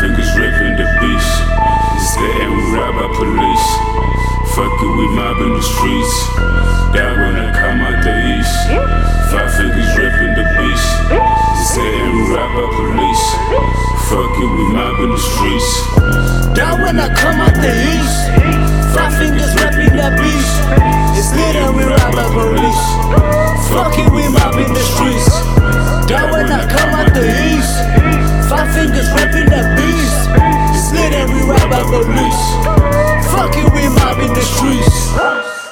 fingers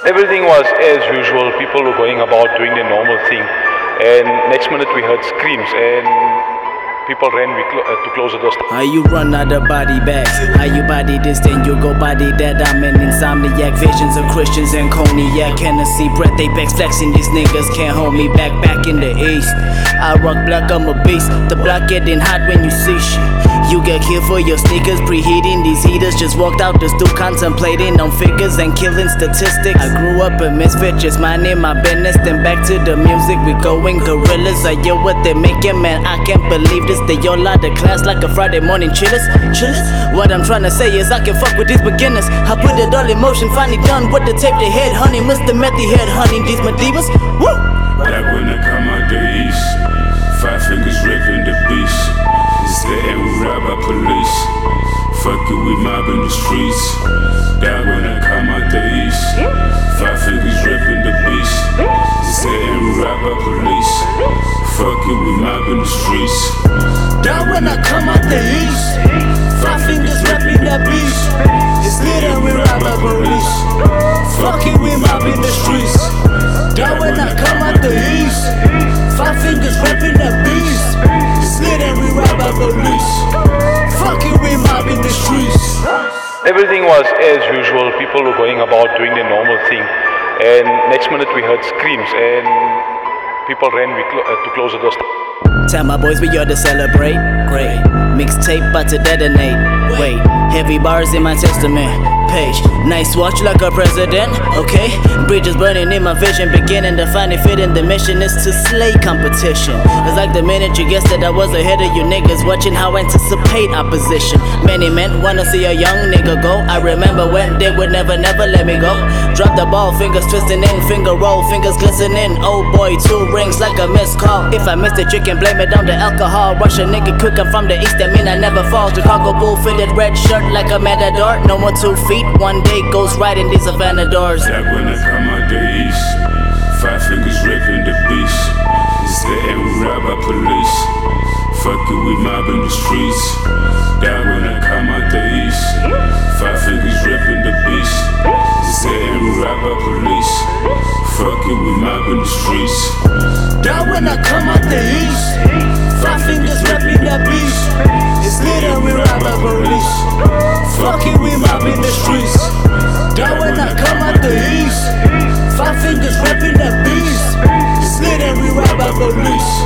Everything was as usual. People were going about doing their normal thing. And next minute we heard screams and people ran we clo- uh, to close the doors. How you run out of body bags? How you body this, then you go body that? I'm an insomniac. Visions of Christians and cognac. Hennessy, breath, apex flexing. These niggas can't hold me back, back in the east. I rock black, I'm a beast. The block getting hot when you see shit. You get killed for your sneakers, preheating these heaters. Just walked out the stool, contemplating on figures and killing statistics. I grew up a misfit, just minding my business. Then back to the music, we going gorillas. I hear what they're making, man. I can't believe this. They all out of class like a Friday morning chillers. Chillers. What I'm trying to say is I can fuck with these beginners. I put it all in motion, finally done with the tape. They head honey, Mr. Methy head honey. These Medivas, woo. That when I come out the east. The streets. That when I come out the east. Five fingers ripping the beast. We rob our police. Fuck it, we mob in the streets. That when I come Everything was as usual. People were going about doing their normal thing. And next minute we heard screams and people ran clo- uh, to close the doors. Tell my boys we ought to celebrate. Great. Mixtape about to detonate. Wait, heavy bars in my testament. Page. Nice watch like a president. Okay. Bridges burning in my vision. Beginning to find it fitting. The mission is to slay competition. It's like the minute you guessed that I was ahead of you niggas. Watching how I anticipate opposition. Many men wanna see a young nigga go. I remember when they would never, never let me go. Drop the ball, fingers twisting in, finger roll, fingers glistening. Oh boy, two rings like a missed call. If I miss it, you can blame it on the alcohol. Russian nigga I'm from the east, that mean I never fall. Chicago bull fitted red shirt like a matador. No more two feet, one day goes right in these Havana. That when I come out the east. Five fingers ripping the beast. Saying we rob our police. Fuck it, we mob in the streets. That when I come out the east. Five fingers ripping the beast. Saying we rob our police. Fuck it, we mob in the streets. That when I come out the east. Ripping that beast. It's lit and we rob our police.